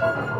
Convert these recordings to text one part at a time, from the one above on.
Bye.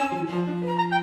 Thank you.